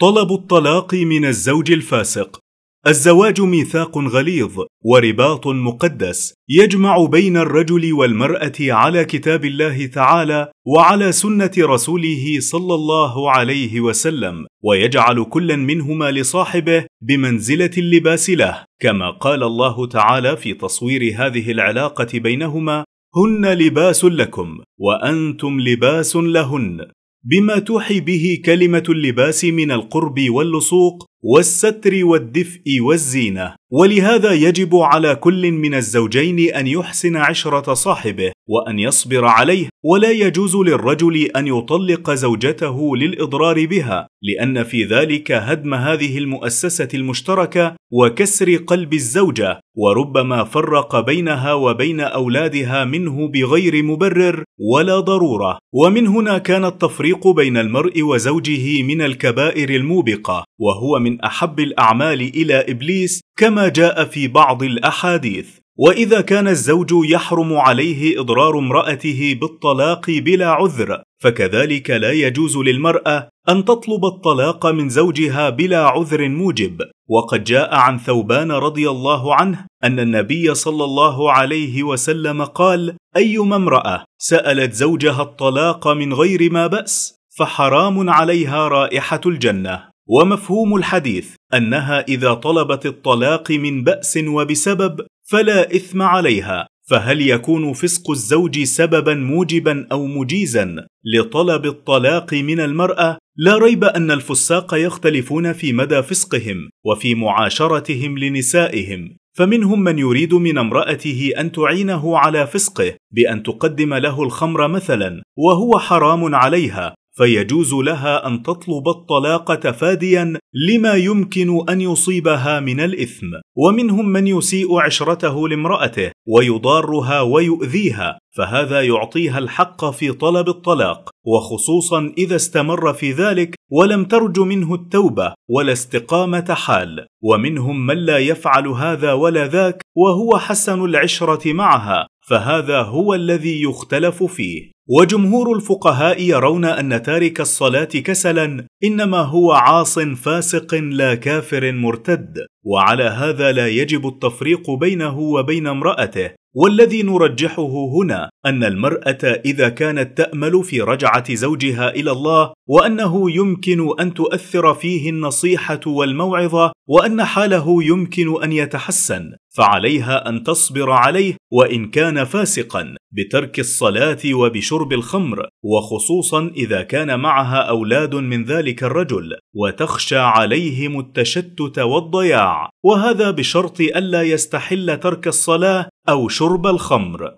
طلب الطلاق من الزوج الفاسق. الزواج ميثاق غليظ ورباط مقدس يجمع بين الرجل والمرأة على كتاب الله تعالى وعلى سنة رسوله صلى الله عليه وسلم ويجعل كلا منهما لصاحبه بمنزلة اللباس له. كما قال الله تعالى في تصوير هذه العلاقة بينهما هن لباس لكم وأنتم لباس لهن. بما توحي به كلمة اللباس من القرب واللصوق والستر والدفء والزينة. ولهذا يجب على كل من الزوجين أن يحسن عشرة صاحبه وأن يصبر عليه ولا يجوز للرجل أن يطلق زوجته للإضرار بها لأن في ذلك هدم هذه المؤسسة المشتركة وكسر قلب الزوجة. وربما فرق بينها وبين أولادها منه بغير مبرر ولا ضرورة. ومن هنا كان التفريق بين المرء وزوجه من الكبائر الموبقة وهو من أحب الأعمال إلى إبليس كما جاء في بعض الأحاديث. وإذا كان الزوج يحرم عليه إضرار امرأته بالطلاق بلا عذر فكذلك لا يجوز للمرأة أن تطلب الطلاق من زوجها بلا عذر موجب. وقد جاء عن ثوبان رضي الله عنه أن النبي صلى الله عليه وسلم قال أيما امرأة سألت زوجها الطلاق من غير ما بأس فحرام عليها رائحة الجنة. ومفهوم الحديث أنها إذا طلبت الطلاق من بأس وبسبب فلا إثم عليها فهل يكون فسق الزوج سببا موجبا أو مجيزا لطلب الطلاق من المرأة؟ لا ريب أن الفساق يختلفون في مدى فسقهم وفي معاشرتهم لنسائهم فمنهم من يريد من امرأته أن تعينه على فسقه بأن تقدم له الخمر مثلا وهو حرام عليها فيجوز لها أن تطلب الطلاق تفاديا لما يمكن أن يصيبها من الإثم. ومنهم من يسيء عشرته لامرأته ويضارها ويؤذيها فهذا يعطيها الحق في طلب الطلاق. وخصوصا إذا استمر في ذلك ولم ترج منه التوبة ولا استقامة حال. ومنهم من لا يفعل هذا ولا ذاك وهو حسن العشرة معها. فهذا هو الذي يختلف فيه. وجمهور الفقهاء يرون أن تارك الصلاة كسلا إنما هو عاص فاسق لا كافر مرتد. وعلى هذا لا يجب التفريق بينه وبين امرأته. والذي نرجحه هنا أن المرأة إذا كانت تأمل في رجعة زوجها إلى الله وأنه يمكن أن تؤثر فيه النصيحة والموعظة وأن حاله يمكن أن يتحسن فعليها أن تصبر عليه وإن كان فاسقا بترك الصلاة وبشرب الخمر وخصوصا إذا كان معها أولاد من ذلك الرجل وتخشى عليهم التشتت والضياع وهذا بشرط ألا يستحل ترك الصلاة أو شرب الخمر.